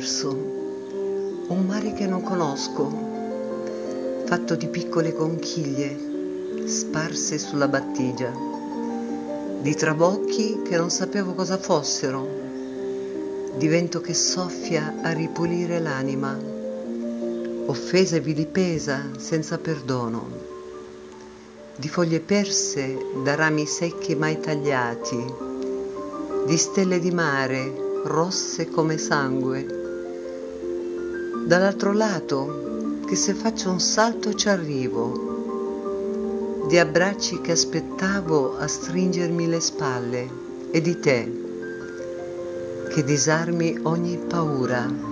perso, un mare che non conosco, fatto di piccole conchiglie sparse sulla battigia, di trabocchi che non sapevo cosa fossero, di vento che soffia a ripulire l'anima, offesa e vilipesa senza perdono, di foglie perse da rami secchi mai tagliati, di stelle di mare rosse come sangue. Dall'altro lato, che se faccio un salto ci arrivo, di abbracci che aspettavo a stringermi le spalle e di te, che disarmi ogni paura.